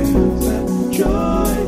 But joy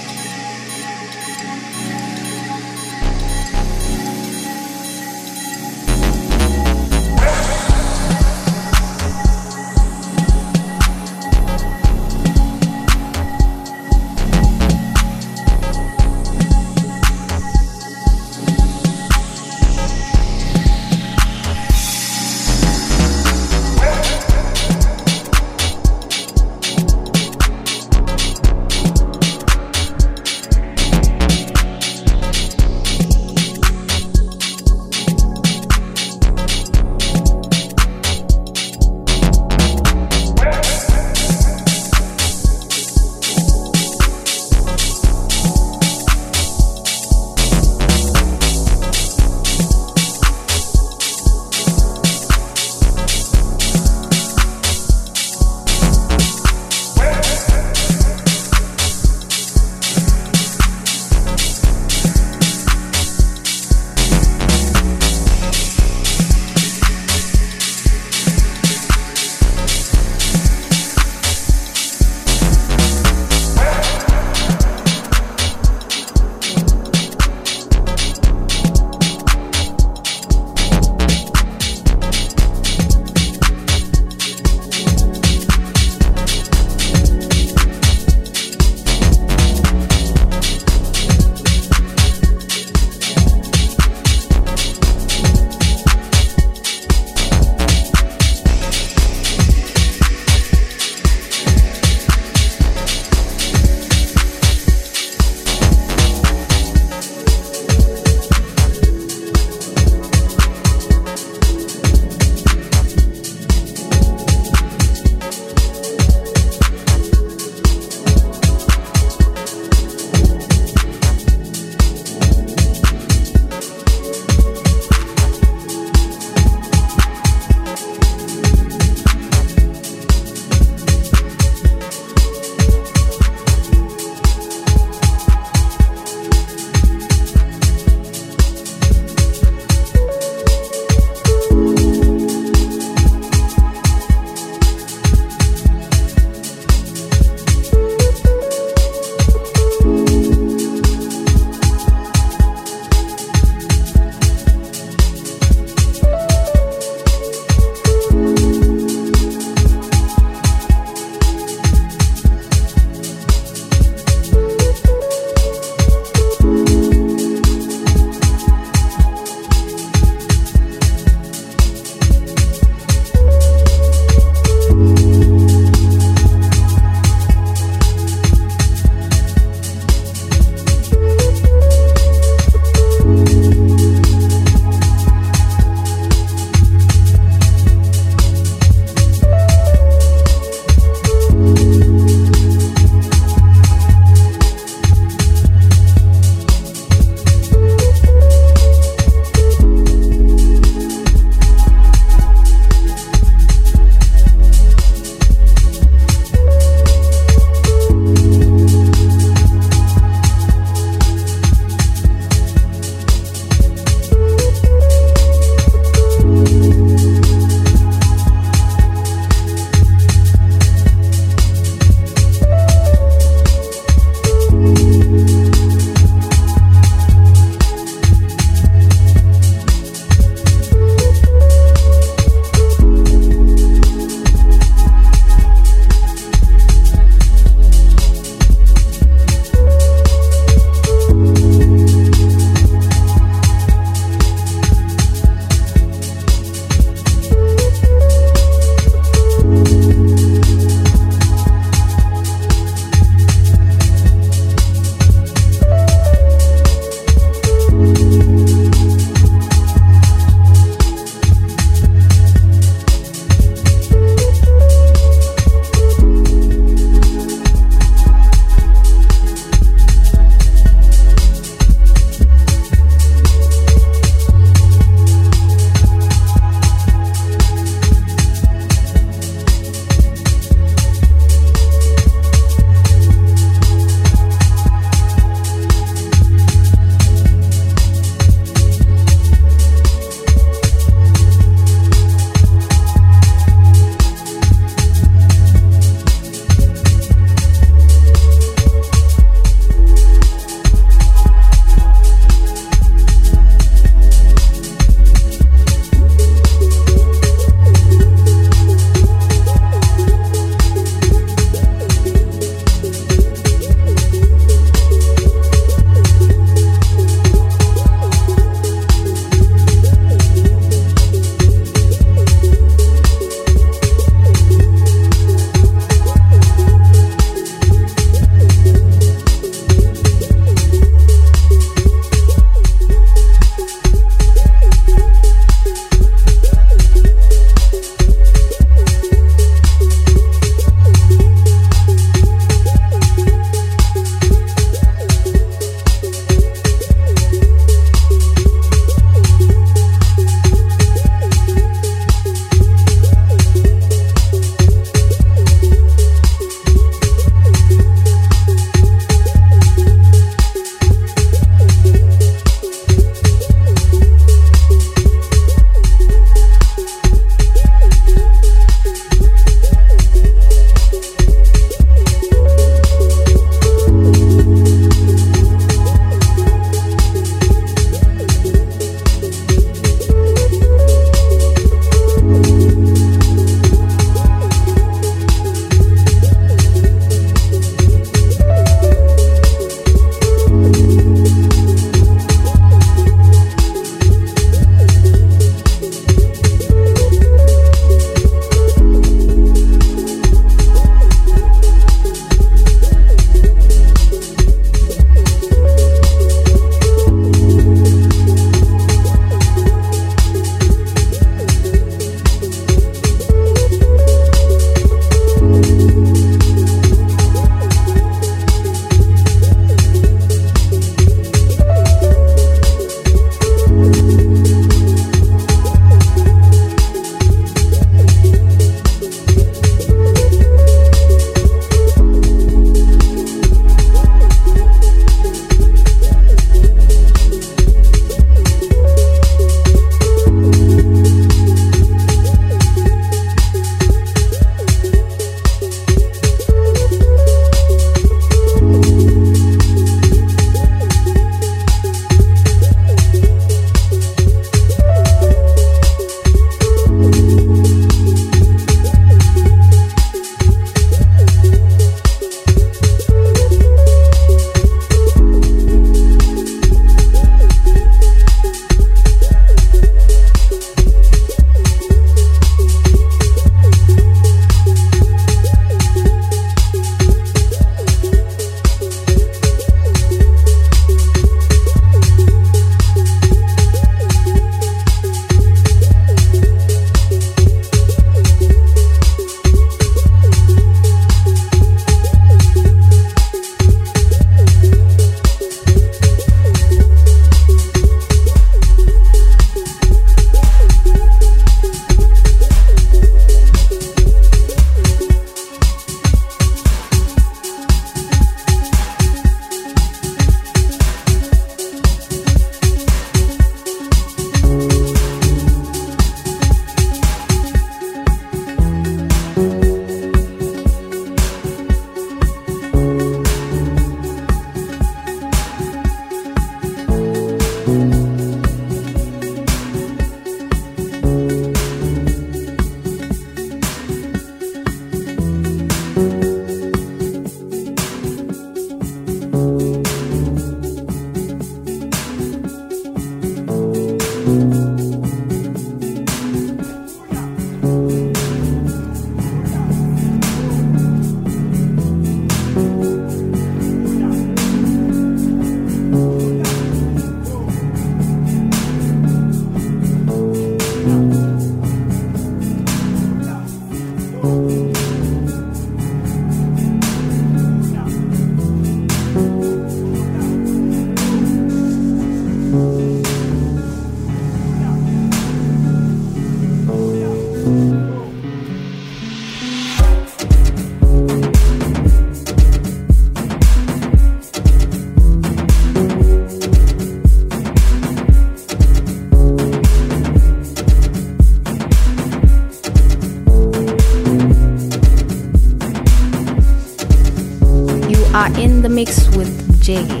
Jiggy.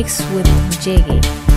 Mix with Jiggy.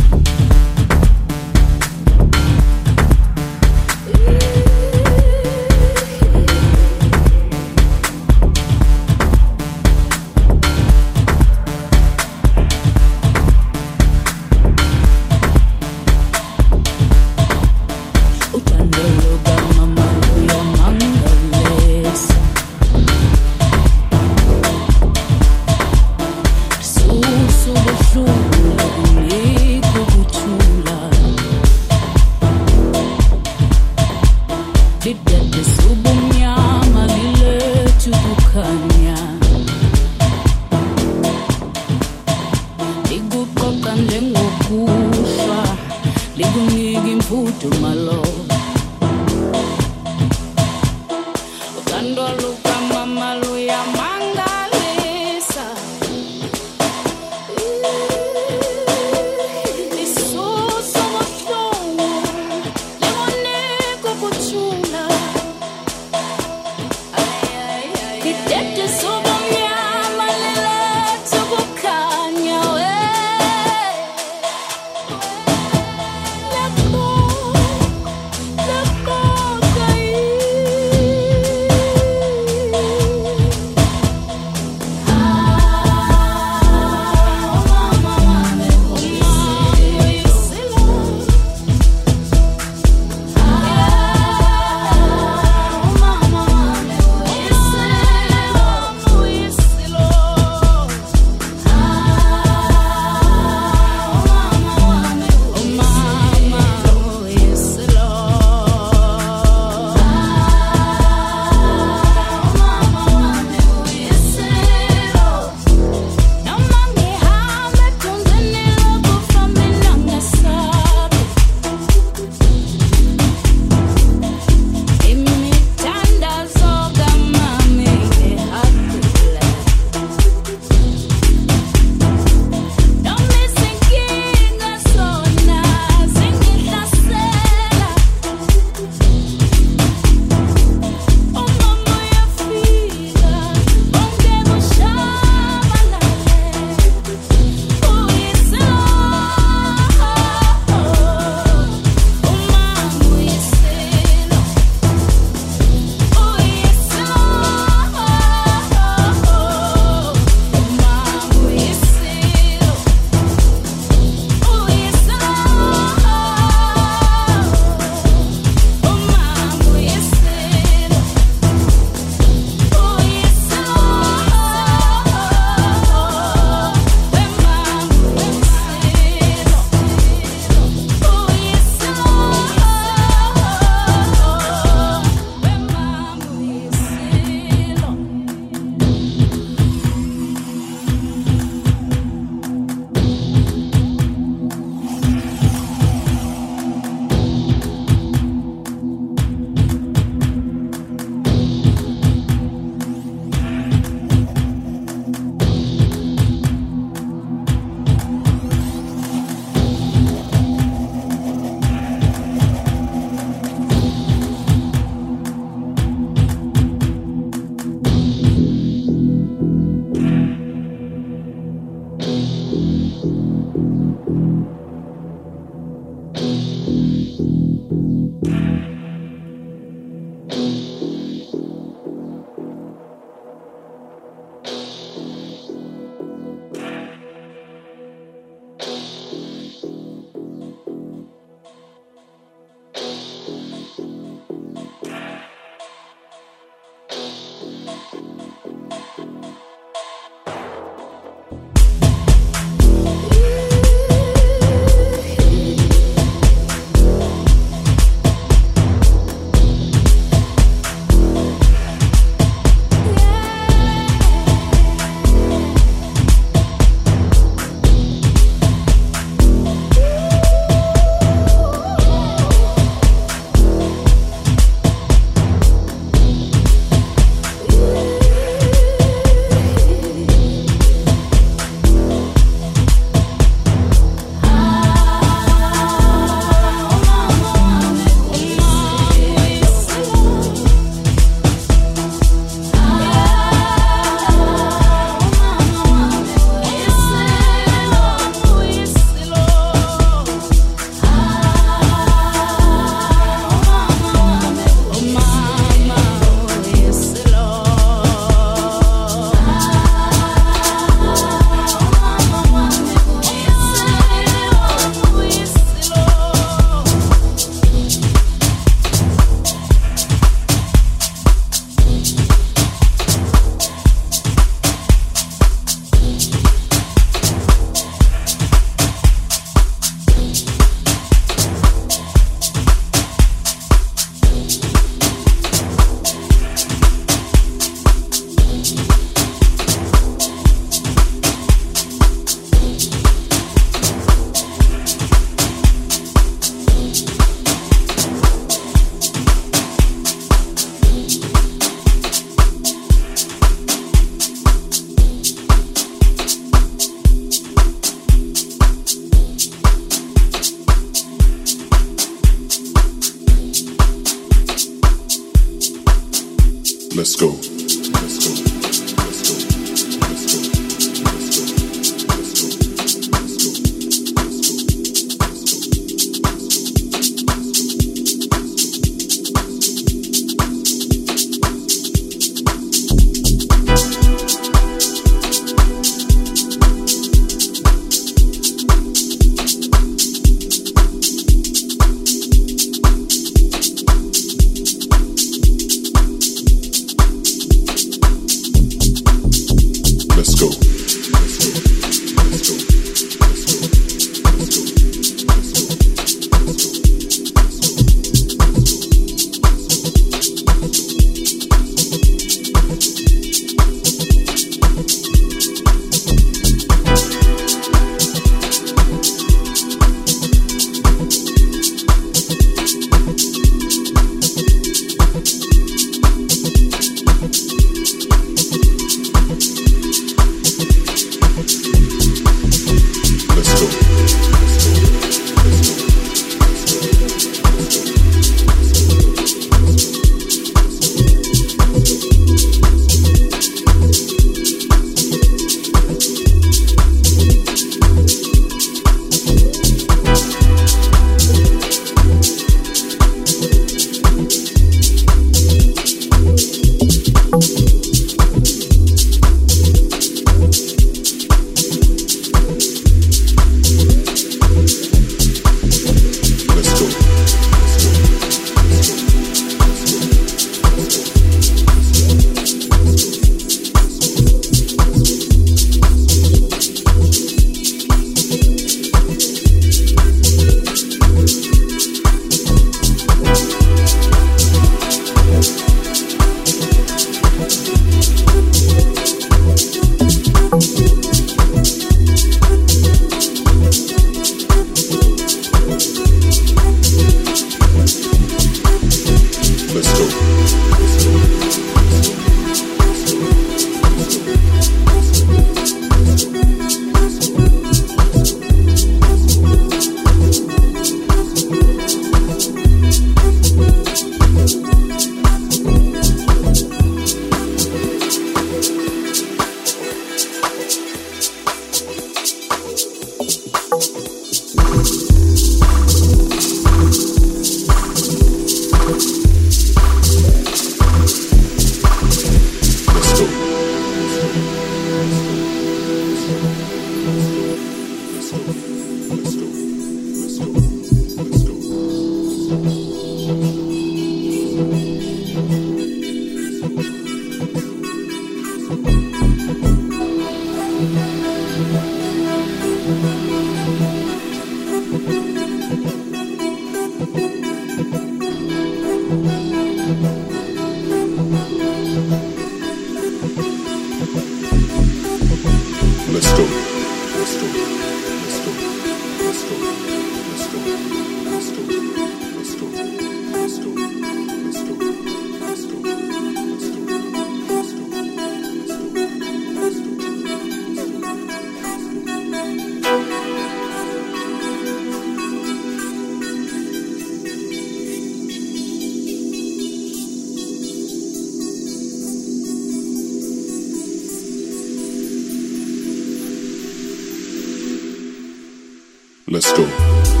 Let's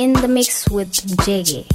in the mix with Jiggy.